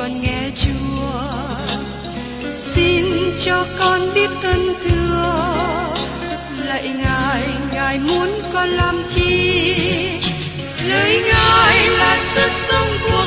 con nghe chúa. Xin cho con biết ơn thưa. Lạy ngài ngài muốn con làm chi? Lời ngài là sức sống của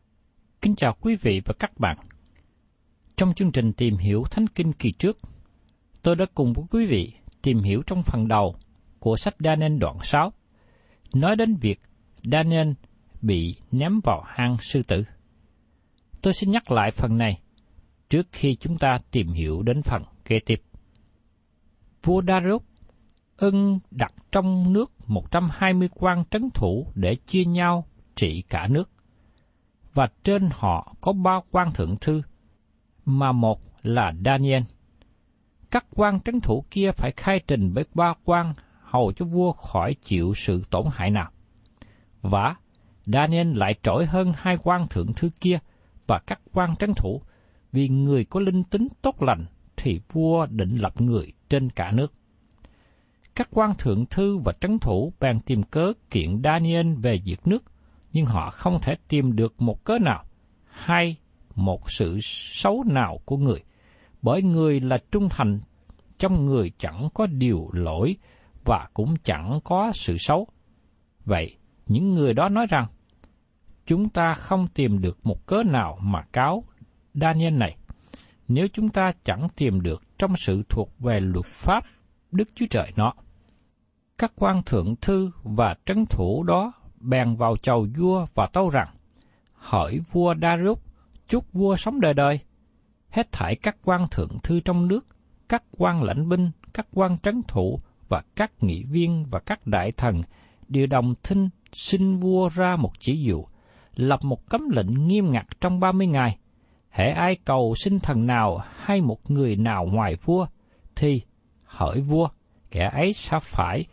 Kính chào quý vị và các bạn. Trong chương trình tìm hiểu Thánh Kinh kỳ trước, tôi đã cùng với quý vị tìm hiểu trong phần đầu của sách Daniel đoạn 6, nói đến việc Daniel bị ném vào hang sư tử. Tôi xin nhắc lại phần này trước khi chúng ta tìm hiểu đến phần kế tiếp. Vua Darius ưng đặt trong nước 120 quan trấn thủ để chia nhau trị cả nước. Và trên họ có ba quan thượng thư, mà một là Daniel. Các quan trấn thủ kia phải khai trình với ba quan hầu cho vua khỏi chịu sự tổn hại nào. Và Daniel lại trỗi hơn hai quan thượng thư kia và các quan trấn thủ, vì người có linh tính tốt lành thì vua định lập người trên cả nước các quan thượng thư và trấn thủ bèn tìm cớ kiện Daniel về diệt nước, nhưng họ không thể tìm được một cớ nào hay một sự xấu nào của người, bởi người là trung thành, trong người chẳng có điều lỗi và cũng chẳng có sự xấu. Vậy, những người đó nói rằng, chúng ta không tìm được một cớ nào mà cáo Daniel này, nếu chúng ta chẳng tìm được trong sự thuộc về luật pháp Đức Chúa Trời nó. Các quan thượng thư và trấn thủ đó bèn vào chầu vua và tâu rằng, hỏi vua Darius, chúc vua sống đời đời. Hết thảy các quan thượng thư trong nước, các quan lãnh binh, các quan trấn thủ và các nghị viên và các đại thần đều đồng thinh xin vua ra một chỉ dụ, lập một cấm lệnh nghiêm ngặt trong ba mươi ngày. Hễ ai cầu xin thần nào hay một người nào ngoài vua, thì hỏi vua, kẻ ấy sẽ phải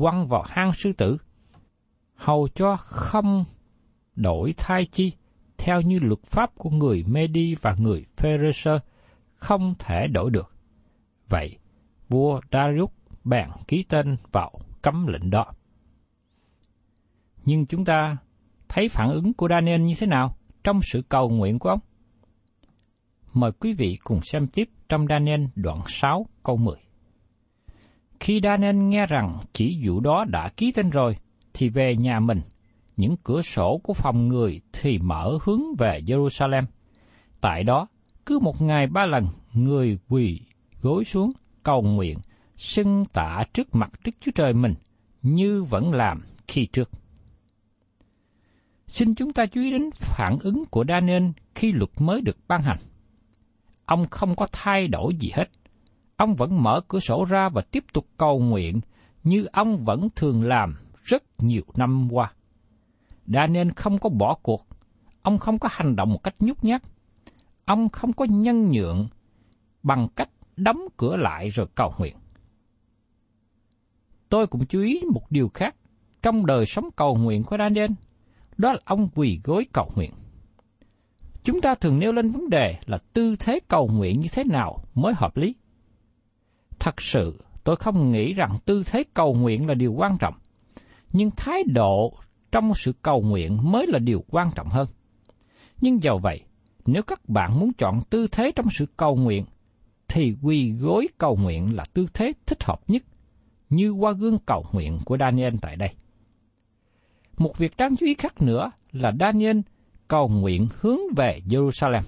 quăng vào hang sư tử, hầu cho không đổi thai chi, theo như luật pháp của người Medi và người Pharisee không thể đổi được. Vậy, vua Darius bèn ký tên vào cấm lệnh đó. Nhưng chúng ta thấy phản ứng của Daniel như thế nào trong sự cầu nguyện của ông? Mời quý vị cùng xem tiếp trong Daniel đoạn 6 câu 10. Khi Daniel nghe rằng chỉ dụ đó đã ký tên rồi, thì về nhà mình, những cửa sổ của phòng người thì mở hướng về Jerusalem. Tại đó, cứ một ngày ba lần, người quỳ gối xuống, cầu nguyện, xưng tạ trước mặt Đức Chúa Trời mình, như vẫn làm khi trước. Xin chúng ta chú ý đến phản ứng của Daniel khi luật mới được ban hành. Ông không có thay đổi gì hết. Ông vẫn mở cửa sổ ra và tiếp tục cầu nguyện như ông vẫn thường làm rất nhiều năm qua. Daniel không có bỏ cuộc, ông không có hành động một cách nhút nhát, ông không có nhân nhượng bằng cách đóng cửa lại rồi cầu nguyện. Tôi cũng chú ý một điều khác trong đời sống cầu nguyện của Daniel, đó là ông quỳ gối cầu nguyện. Chúng ta thường nêu lên vấn đề là tư thế cầu nguyện như thế nào mới hợp lý. Thật sự, tôi không nghĩ rằng tư thế cầu nguyện là điều quan trọng, nhưng thái độ trong sự cầu nguyện mới là điều quan trọng hơn. Nhưng dầu vậy, nếu các bạn muốn chọn tư thế trong sự cầu nguyện, thì quỳ gối cầu nguyện là tư thế thích hợp nhất, như qua gương cầu nguyện của Daniel tại đây. Một việc đáng chú ý khác nữa là Daniel cầu nguyện hướng về Jerusalem.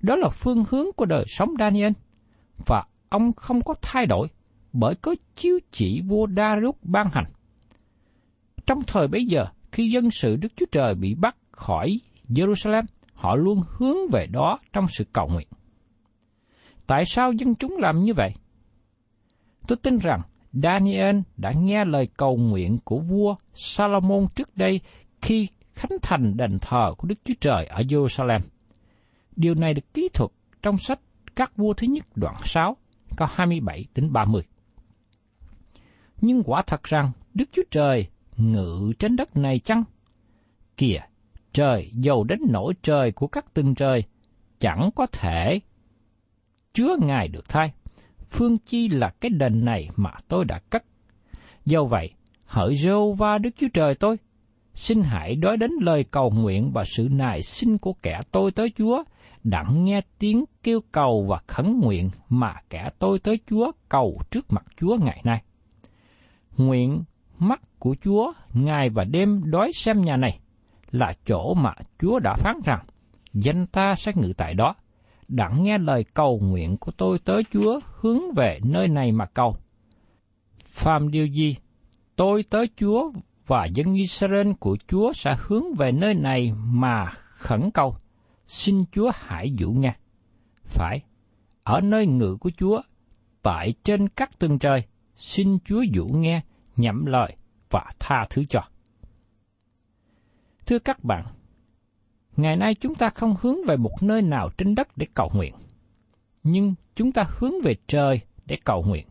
Đó là phương hướng của đời sống Daniel, và ông không có thay đổi bởi có chiếu chỉ vua Darius ban hành. Trong thời bấy giờ, khi dân sự Đức Chúa Trời bị bắt khỏi Jerusalem, họ luôn hướng về đó trong sự cầu nguyện. Tại sao dân chúng làm như vậy? Tôi tin rằng Daniel đã nghe lời cầu nguyện của vua Salomon trước đây khi khánh thành đền thờ của Đức Chúa Trời ở Jerusalem. Điều này được ký thuật trong sách Các vua thứ nhất đoạn 6, câu 27 đến 30. Nhưng quả thật rằng Đức Chúa Trời ngự trên đất này chăng? Kìa, trời giàu đến nỗi trời của các tinh trời, chẳng có thể chứa Ngài được thay. Phương chi là cái đền này mà tôi đã cất. Do vậy, hỡi rêu va Đức Chúa Trời tôi, xin hãy đối đến lời cầu nguyện và sự nài xin của kẻ tôi tới Chúa, đặng nghe tiếng kêu cầu và khẩn nguyện mà kẻ tôi tới Chúa cầu trước mặt Chúa ngày nay. Nguyện mắt của Chúa ngày và đêm đói xem nhà này là chỗ mà Chúa đã phán rằng danh ta sẽ ngự tại đó. Đặng nghe lời cầu nguyện của tôi tới Chúa hướng về nơi này mà cầu. Phàm điều gì, tôi tới Chúa và dân Israel của Chúa sẽ hướng về nơi này mà khẩn cầu. Xin Chúa hãy dụ nghe. Phải, ở nơi ngự của Chúa, tại trên các tầng trời, xin Chúa dụ nghe, nhậm lời và tha thứ cho. Thưa các bạn, ngày nay chúng ta không hướng về một nơi nào trên đất để cầu nguyện, nhưng chúng ta hướng về trời để cầu nguyện,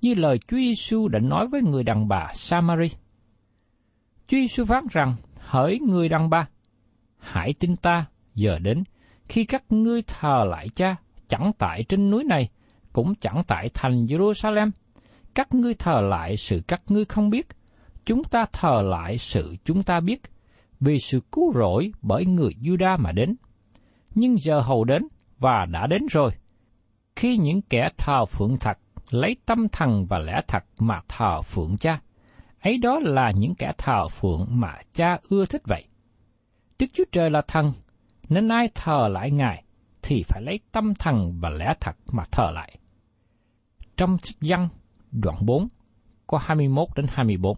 như lời Chúa Giêsu đã nói với người đàn bà Samari. Chúa Giêsu phán rằng, hỡi người đàn bà, hãy tin ta giờ đến khi các ngươi thờ lại cha chẳng tại trên núi này, cũng chẳng tại thành Jerusalem. Các ngươi thờ lại sự các ngươi không biết, chúng ta thờ lại sự chúng ta biết, vì sự cứu rỗi bởi người Juda mà đến. Nhưng giờ hầu đến và đã đến rồi. Khi những kẻ thờ phượng thật lấy tâm thần và lẽ thật mà thờ phượng cha, ấy đó là những kẻ thờ phượng mà cha ưa thích vậy. Đức Chúa Trời là thần, nên ai thờ lại Ngài thì phải lấy tâm thần và lẽ thật mà thờ lại. Trong sách văn đoạn 4 có 21 đến 24.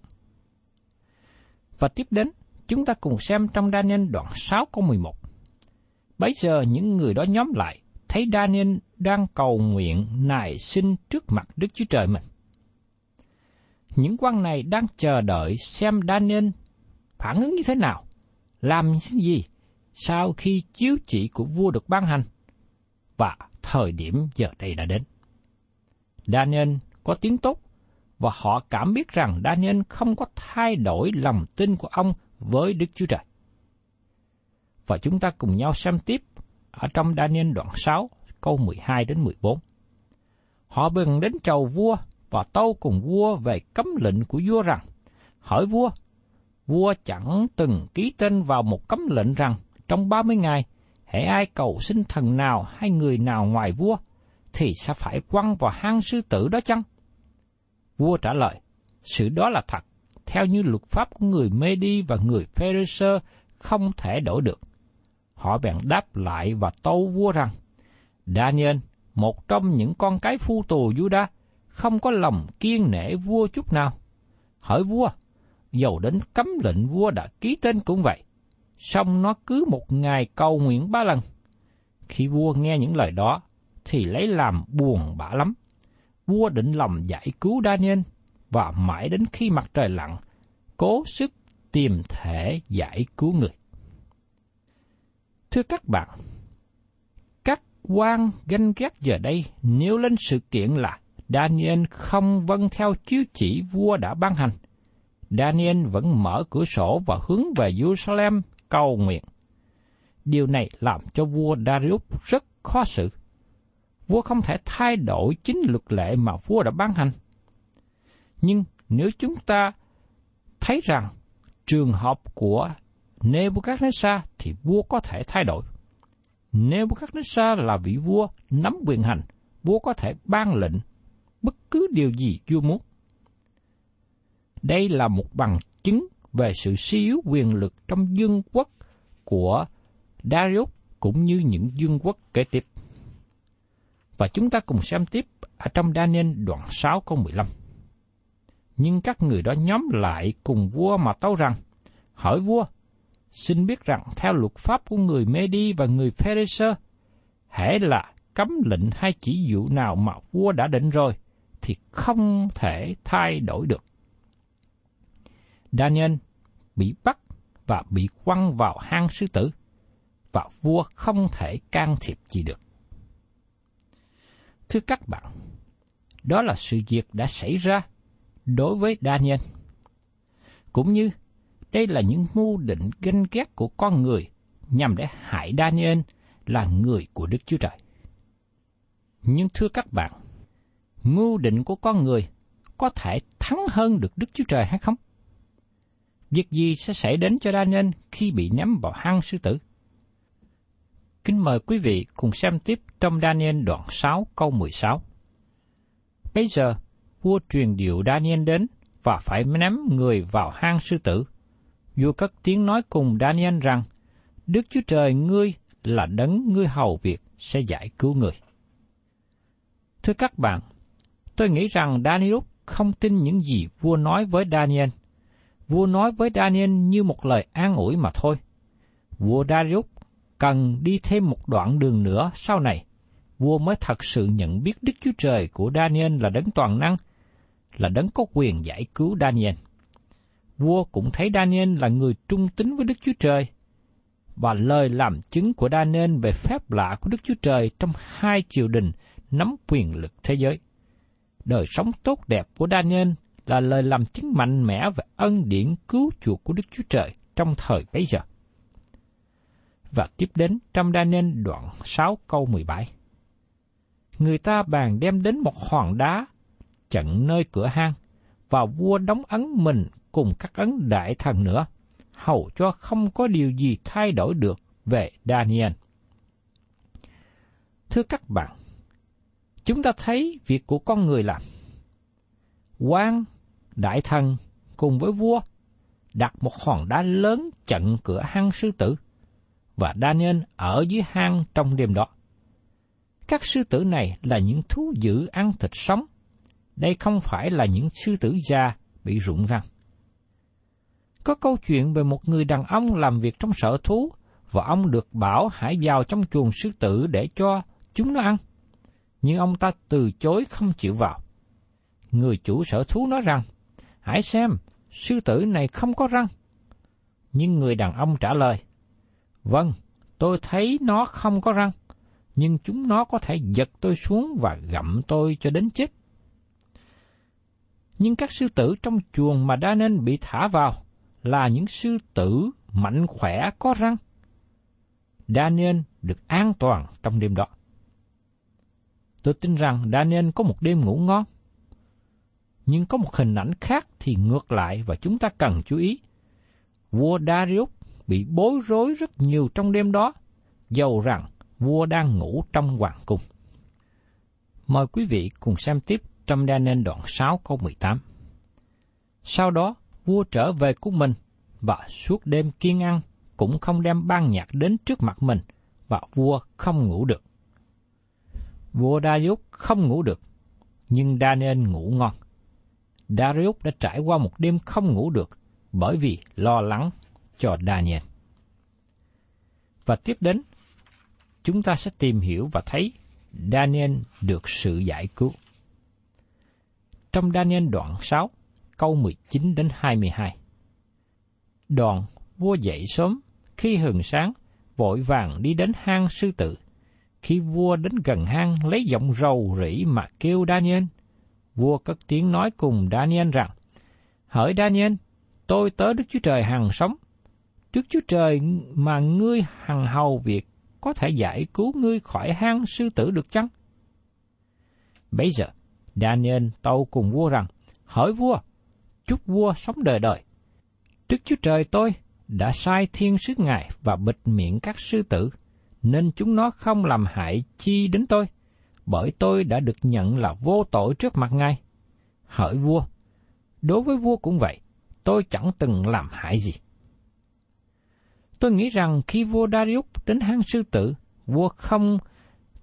Và tiếp đến, chúng ta cùng xem trong Daniel đoạn 6 câu 11. Bấy giờ những người đó nhóm lại, thấy Daniel đang cầu nguyện nài xin trước mặt Đức Chúa Trời mình. Những quan này đang chờ đợi xem Daniel phản ứng như thế nào, làm gì sau khi chiếu chỉ của vua được ban hành. Và thời điểm giờ đây đã đến. Daniel có tiếng tốt và họ cảm biết rằng Daniel không có thay đổi lòng tin của ông với Đức Chúa Trời. Và chúng ta cùng nhau xem tiếp ở trong Daniel đoạn 6, câu 12 đến 14. Họ bừng đến chầu vua và tâu cùng vua về cấm lệnh của vua rằng, hỏi vua, vua chẳng từng ký tên vào một cấm lệnh rằng trong 30 ngày, hãy ai cầu xin thần nào hay người nào ngoài vua, thì sẽ phải quăng vào hang sư tử đó chăng? Vua trả lời, sự đó là thật, theo như luật pháp của người Medi và người Pharisee không thể đổi được. Họ bèn đáp lại và tâu vua rằng, Daniel, một trong những con cái phu tù Juda, không có lòng kiên nể vua chút nào. Hỏi vua, dầu đến cấm lệnh vua đã ký tên cũng vậy. xong nó cứ một ngày cầu nguyện ba lần. Khi vua nghe những lời đó, thì lấy làm buồn bã lắm. Vua định lòng giải cứu Daniel, và mãi đến khi mặt trời lặn, cố sức tìm thể giải cứu người. Thưa các bạn, các quan ganh ghét giờ đây nêu lên sự kiện là Daniel không vâng theo chiếu chỉ vua đã ban hành. Daniel vẫn mở cửa sổ và hướng về Jerusalem cầu nguyện. Điều này làm cho vua Darius rất khó xử. Vua không thể thay đổi chính luật lệ mà vua đã ban hành. Nhưng nếu chúng ta thấy rằng trường hợp của Nebuchadnezzar thì vua có thể thay đổi. Nebuchadnezzar là vị vua nắm quyền hành, vua có thể ban lệnh bất cứ điều gì vua muốn. Đây là một bằng chứng về sự suy yếu quyền lực trong dương quốc của Darius cũng như những dương quốc kế tiếp. Và chúng ta cùng xem tiếp ở trong Daniel đoạn 6 câu 15. Nhưng các người đó nhóm lại cùng vua mà tâu rằng, hỏi vua, xin biết rằng theo luật pháp của người Medi và người Pharisee, hễ là cấm lệnh hay chỉ dụ nào mà vua đã định rồi, thì không thể thay đổi được. Daniel bị bắt và bị quăng vào hang sư tử, và vua không thể can thiệp gì được. Thưa các bạn, đó là sự việc đã xảy ra đối với Daniel. Cũng như đây là những mưu định ganh ghét của con người nhằm để hại Daniel là người của Đức Chúa Trời. Nhưng thưa các bạn, mưu định của con người có thể thắng hơn được Đức Chúa Trời hay không? Việc gì sẽ xảy đến cho Daniel khi bị ném vào hang sư tử? Kính mời quý vị cùng xem tiếp trong Daniel đoạn 6 câu 16. Bây giờ, vua truyền điệu Daniel đến và phải ném người vào hang sư tử. Vua cất tiếng nói cùng Daniel rằng, Đức Chúa Trời ngươi là đấng ngươi hầu việc sẽ giải cứu người. Thưa các bạn, tôi nghĩ rằng Daniel không tin những gì vua nói với Daniel. Vua nói với Daniel như một lời an ủi mà thôi. Vua Darius cần đi thêm một đoạn đường nữa sau này, vua mới thật sự nhận biết Đức Chúa Trời của Daniel là đấng toàn năng, là đấng có quyền giải cứu Daniel. Vua cũng thấy Daniel là người trung tín với Đức Chúa Trời, và lời làm chứng của Daniel về phép lạ của Đức Chúa Trời trong hai triều đình nắm quyền lực thế giới. Đời sống tốt đẹp của Daniel là lời làm chứng mạnh mẽ về ân điển cứu chuộc của Đức Chúa Trời trong thời bấy giờ. Và tiếp đến trong Daniel đoạn 6 câu 17. Người ta bàn đem đến một hòn đá chặn nơi cửa hang, và vua đóng ấn mình cùng các ấn đại thần nữa, hầu cho không có điều gì thay đổi được về Daniel. Thưa các bạn, chúng ta thấy việc của con người làm. quan đại thần cùng với vua đặt một hòn đá lớn chặn cửa hang sư tử, và Daniel ở dưới hang trong đêm đó. Các sư tử này là những thú dữ ăn thịt sống. Đây không phải là những sư tử già bị rụng răng. Có câu chuyện về một người đàn ông làm việc trong sở thú và ông được bảo hãy vào trong chuồng sư tử để cho chúng nó ăn. Nhưng ông ta từ chối không chịu vào. Người chủ sở thú nói rằng, hãy xem, sư tử này không có răng. Nhưng người đàn ông trả lời, vâng, tôi thấy nó không có răng, nhưng chúng nó có thể giật tôi xuống và gặm tôi cho đến chết. Nhưng các sư tử trong chuồng mà đa nên bị thả vào là những sư tử mạnh khỏe có răng. Daniel được an toàn trong đêm đó. Tôi tin rằng Daniel có một đêm ngủ ngon. Nhưng có một hình ảnh khác thì ngược lại và chúng ta cần chú ý. Vua Darius bị bối rối rất nhiều trong đêm đó, dầu rằng vua đang ngủ trong hoàng cung. Mời quý vị cùng xem tiếp trong Daniel đoạn 6 câu 18. Sau đó, vua trở về của mình và suốt đêm kiên ăn cũng không đem ban nhạc đến trước mặt mình và vua không ngủ được. Vua Darius không ngủ được, nhưng Daniel ngủ ngon. Darius đã trải qua một đêm không ngủ được bởi vì lo lắng cho Daniel. Và tiếp đến, chúng ta sẽ tìm hiểu và thấy Daniel được sự giải cứu. Trong Daniel đoạn 6, câu 19 đến 22. Đoàn vua dậy sớm, khi hừng sáng, vội vàng đi đến hang sư tử. Khi vua đến gần hang lấy giọng rầu rĩ mà kêu Daniel, vua cất tiếng nói cùng Daniel rằng, Hỡi Daniel, tôi tới Đức Chúa Trời hằng sống trước Chúa Trời mà ngươi hằng hầu việc có thể giải cứu ngươi khỏi hang sư tử được chăng? Bây giờ, Daniel tâu cùng vua rằng, hỏi vua, chúc vua sống đời đời. Đức Chúa Trời tôi đã sai thiên sứ Ngài và bịt miệng các sư tử, nên chúng nó không làm hại chi đến tôi, bởi tôi đã được nhận là vô tội trước mặt Ngài. Hỡi vua, đối với vua cũng vậy, tôi chẳng từng làm hại gì. Tôi nghĩ rằng khi vua Darius đến hang sư tử, vua không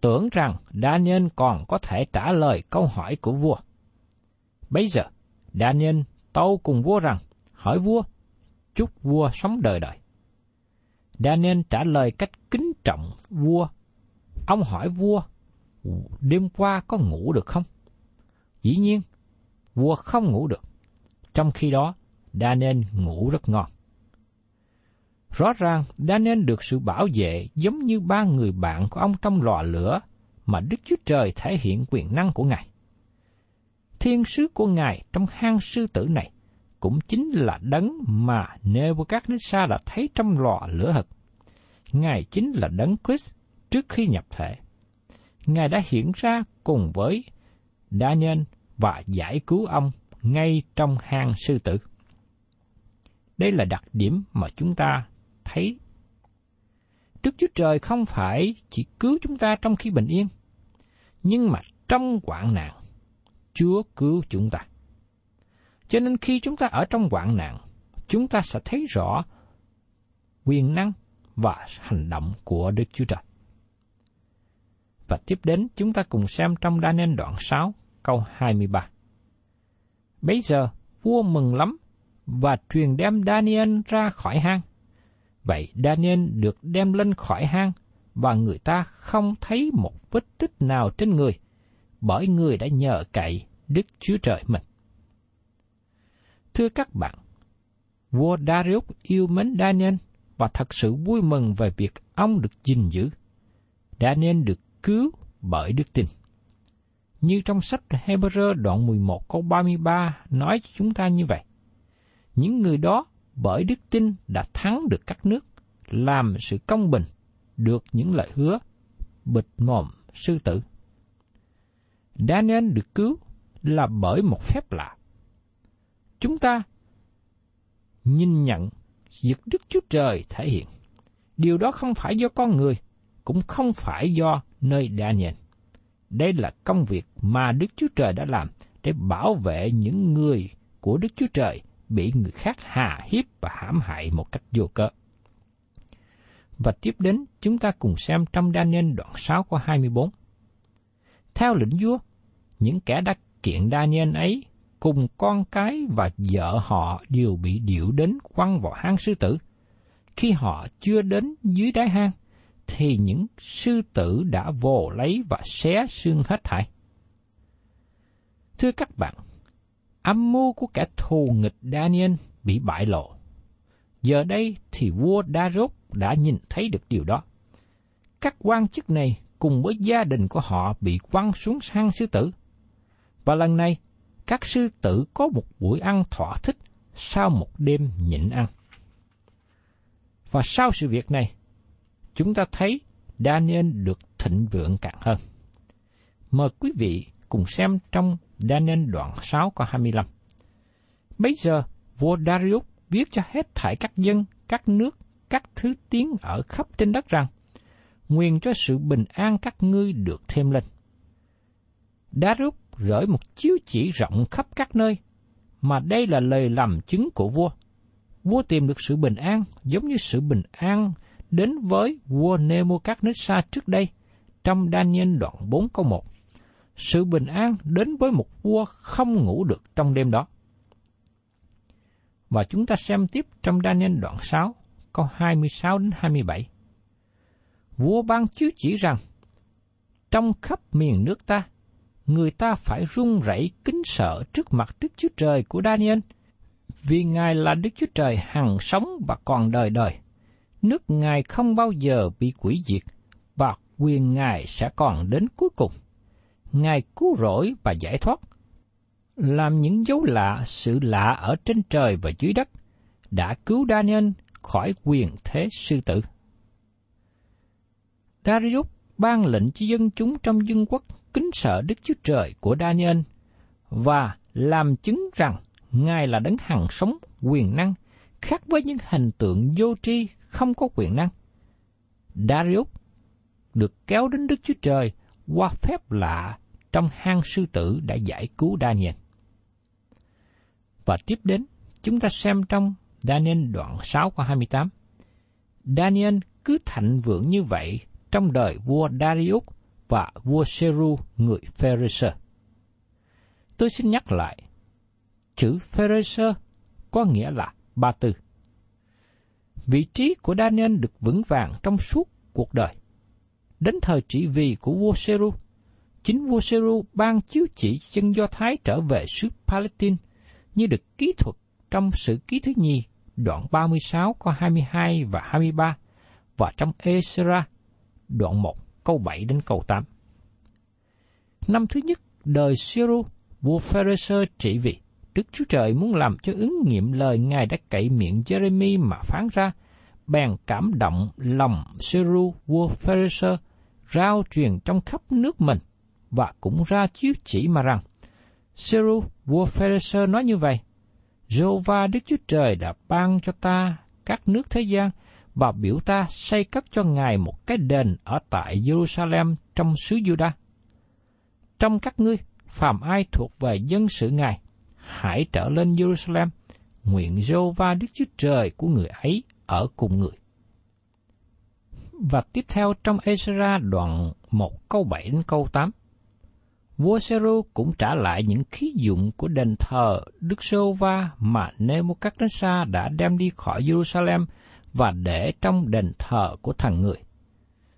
tưởng rằng Daniel còn có thể trả lời câu hỏi của vua. Bây giờ, Daniel tâu cùng vua rằng, hỏi vua, chúc vua sống đời đời. Daniel trả lời cách kính trọng vua. Ông hỏi vua, đêm qua có ngủ được không? Dĩ nhiên, vua không ngủ được. Trong khi đó, Daniel ngủ rất ngon. Rõ ràng, Daniel được sự bảo vệ giống như ba người bạn của ông trong lò lửa mà Đức Chúa Trời thể hiện quyền năng của Ngài. Thiên sứ của Ngài trong hang sư tử này cũng chính là đấng mà Nebuchadnezzar đã thấy trong lò lửa hực. Ngài chính là đấng Christ trước khi nhập thể. Ngài đã hiện ra cùng với Daniel và giải cứu ông ngay trong hang sư tử. Đây là đặc điểm mà chúng ta thấy. Đức Chúa Trời không phải chỉ cứu chúng ta trong khi bình yên, nhưng mà trong hoạn nạn, Chúa cứu chúng ta. Cho nên khi chúng ta ở trong hoạn nạn, chúng ta sẽ thấy rõ quyền năng và hành động của Đức Chúa Trời. Và tiếp đến chúng ta cùng xem trong Daniel đoạn 6 câu 23. Bây giờ vua mừng lắm và truyền đem Daniel ra khỏi hang. Vậy Daniel được đem lên khỏi hang và người ta không thấy một vết tích nào trên người, bởi người đã nhờ cậy Đức Chúa Trời mình. Thưa các bạn, vua Darius yêu mến Daniel và thật sự vui mừng về việc ông được gìn giữ. Daniel được cứu bởi đức tin. Như trong sách Hebrew đoạn 11 câu 33 nói cho chúng ta như vậy. Những người đó bởi đức tin đã thắng được các nước, làm sự công bình, được những lời hứa, bịt mồm sư tử. Daniel được cứu là bởi một phép lạ. Chúng ta nhìn nhận việc Đức Chúa Trời thể hiện. Điều đó không phải do con người, cũng không phải do nơi Daniel. Đây là công việc mà Đức Chúa Trời đã làm để bảo vệ những người của Đức Chúa Trời bị người khác hà hiếp và hãm hại một cách vô cớ. Và tiếp đến, chúng ta cùng xem trong Daniel đoạn 6 câu 24. Theo lệnh vua, những kẻ đã kiện Daniel ấy cùng con cái và vợ họ đều bị điệu đến quăng vào hang sư tử. Khi họ chưa đến dưới đáy hang, thì những sư tử đã vồ lấy và xé xương hết thảy. Thưa các bạn, âm mưu của kẻ thù nghịch Daniel bị bại lộ. Giờ đây thì vua Daruk đã nhìn thấy được điều đó. Các quan chức này cùng với gia đình của họ bị quăng xuống hang sư tử. Và lần này, các sư tử có một buổi ăn thỏa thích sau một đêm nhịn ăn. Và sau sự việc này, chúng ta thấy Daniel được thịnh vượng càng hơn. Mời quý vị cùng xem trong Daniel đoạn 6 câu 25. Bây giờ, vua Darius viết cho hết thảy các dân, các nước, các thứ tiếng ở khắp trên đất rằng, nguyện cho sự bình an các ngươi được thêm lên. Darius gửi một chiếu chỉ rộng khắp các nơi, mà đây là lời làm chứng của vua. Vua tìm được sự bình an giống như sự bình an đến với vua Nebuchadnezzar trước đây trong Daniel đoạn 4 câu 1. Sự bình an đến với một vua không ngủ được trong đêm đó. Và chúng ta xem tiếp trong Daniel đoạn 6, câu 26 đến 27. vua ban chiếu chỉ rằng, trong khắp miền nước ta, người ta phải run rẩy kính sợ trước mặt Đức Chúa Trời của Daniel, vì Ngài là Đức Chúa Trời hằng sống và còn đời đời. Nước Ngài không bao giờ bị quỷ diệt, và quyền Ngài sẽ còn đến cuối cùng. Ngài cứu rỗi và giải thoát, làm những dấu lạ, sự lạ ở trên trời và dưới đất, đã cứu Daniel khỏi quyền thế sư tử. Darius ban lệnh cho dân chúng trong dân quốc kính sợ Đức Chúa Trời của Daniel và làm chứng rằng Ngài là đấng hằng sống quyền năng, khác với những hình tượng vô tri không có quyền năng. Darius được kéo đến Đức Chúa Trời qua phép lạ trong hang sư tử đã giải cứu Daniel. Và tiếp đến, chúng ta xem trong Daniel đoạn 6 qua 28. Daniel cứ thạnh vượng như vậy trong đời vua Darius và vua Seru người Pharisee. Tôi xin nhắc lại, chữ Pharisee có nghĩa là ba tư. Vị trí của Daniel được vững vàng trong suốt cuộc đời. Đến thời trị vì của vua Seru, chính vua Seru ban chiếu chỉ dân Do Thái trở về xứ Palestine như được ký thuật trong sự ký thứ nhì đoạn 36 câu 22 và 23 và trong Esra đoạn 1 câu 7 đến câu 8. Năm thứ nhất đời Seru, vua Pharisee trị vì Đức Chúa Trời muốn làm cho ứng nghiệm lời Ngài đã cậy miệng Jeremy mà phán ra, bèn cảm động lòng Seru vua Pharisee rao truyền trong khắp nước mình và cũng ra chiếu chỉ mà rằng Seru vua Pharisee nói như vậy Jehovah Đức Chúa Trời đã ban cho ta các nước thế gian và biểu ta xây cất cho Ngài một cái đền ở tại Jerusalem trong xứ Judah. Trong các ngươi, phàm ai thuộc về dân sự Ngài, hãy trở lên Jerusalem, nguyện Jehovah Đức Chúa Trời của người ấy ở cùng người. Và tiếp theo trong Ezra đoạn 1 câu 7 đến câu 8. Vua Seru cũng trả lại những khí dụng của đền thờ Đức Sô Va mà Nebuchadnezzar đã đem đi khỏi Jerusalem và để trong đền thờ của thần người.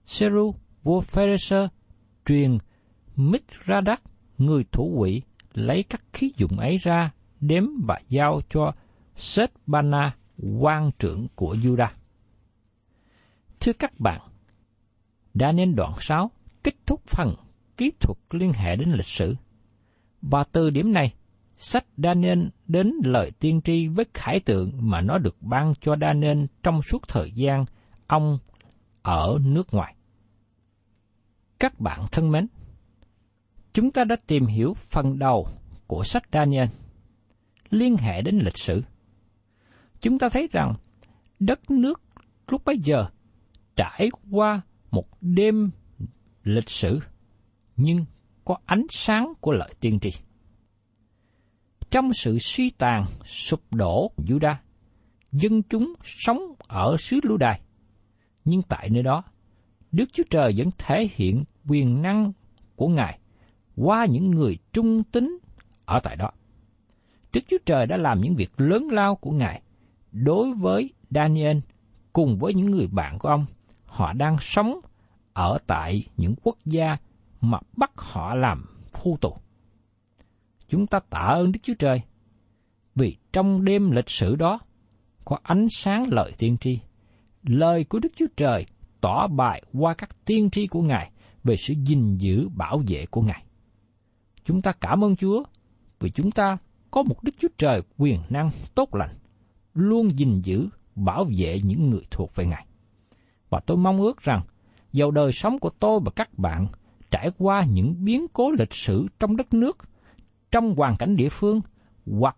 Seru, vua Pharisee, truyền Mithradak, người thủ quỷ lấy các khí dụng ấy ra, đếm và giao cho Seth Bana, quan trưởng của Judah. Thưa các bạn, Daniel đoạn 6 kết thúc phần kỹ thuật liên hệ đến lịch sử. Và từ điểm này, sách Daniel đến lời tiên tri với khải tượng mà nó được ban cho Daniel trong suốt thời gian ông ở nước ngoài. Các bạn thân mến, chúng ta đã tìm hiểu phần đầu của sách Daniel liên hệ đến lịch sử. Chúng ta thấy rằng đất nước lúc bấy giờ trải qua một đêm lịch sử nhưng có ánh sáng của lợi tiên tri. Trong sự suy tàn, sụp đổ của Judah, dân chúng sống ở xứ Lưu Đài. Nhưng tại nơi đó, Đức Chúa Trời vẫn thể hiện quyền năng của Ngài qua những người trung tín ở tại đó. Đức Chúa Trời đã làm những việc lớn lao của Ngài đối với Daniel cùng với những người bạn của ông. Họ đang sống ở tại những quốc gia mà bắt họ làm phu tù. Chúng ta tạ ơn Đức Chúa Trời, vì trong đêm lịch sử đó có ánh sáng lời tiên tri. Lời của Đức Chúa Trời tỏ bài qua các tiên tri của Ngài về sự gìn giữ bảo vệ của Ngài. Chúng ta cảm ơn Chúa vì chúng ta có một Đức Chúa Trời quyền năng tốt lành, luôn gìn giữ, bảo vệ những người thuộc về Ngài. Và tôi mong ước rằng, dầu đời sống của tôi và các bạn trải qua những biến cố lịch sử trong đất nước, trong hoàn cảnh địa phương hoặc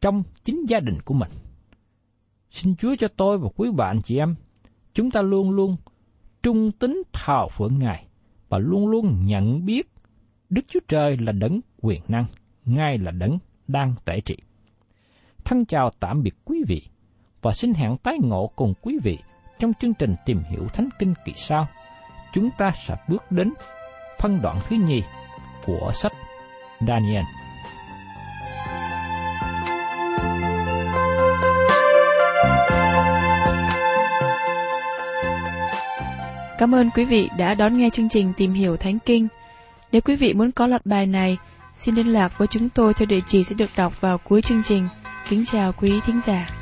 trong chính gia đình của mình. Xin Chúa cho tôi và quý bạn chị em, chúng ta luôn luôn trung tín thờ phượng Ngài và luôn luôn nhận biết Đức Chúa Trời là đấng quyền năng, ngay là đấng đang tể trị. Thân chào tạm biệt quý vị và xin hẹn tái ngộ cùng quý vị trong chương trình tìm hiểu Thánh Kinh kỳ sau. Chúng ta sẽ bước đến phân đoạn thứ nhì của sách Daniel. Cảm ơn quý vị đã đón nghe chương trình Tìm hiểu Thánh Kinh. Nếu quý vị muốn có loạt bài này, xin liên lạc với chúng tôi theo địa chỉ sẽ được đọc vào cuối chương trình. Kính chào quý thính giả.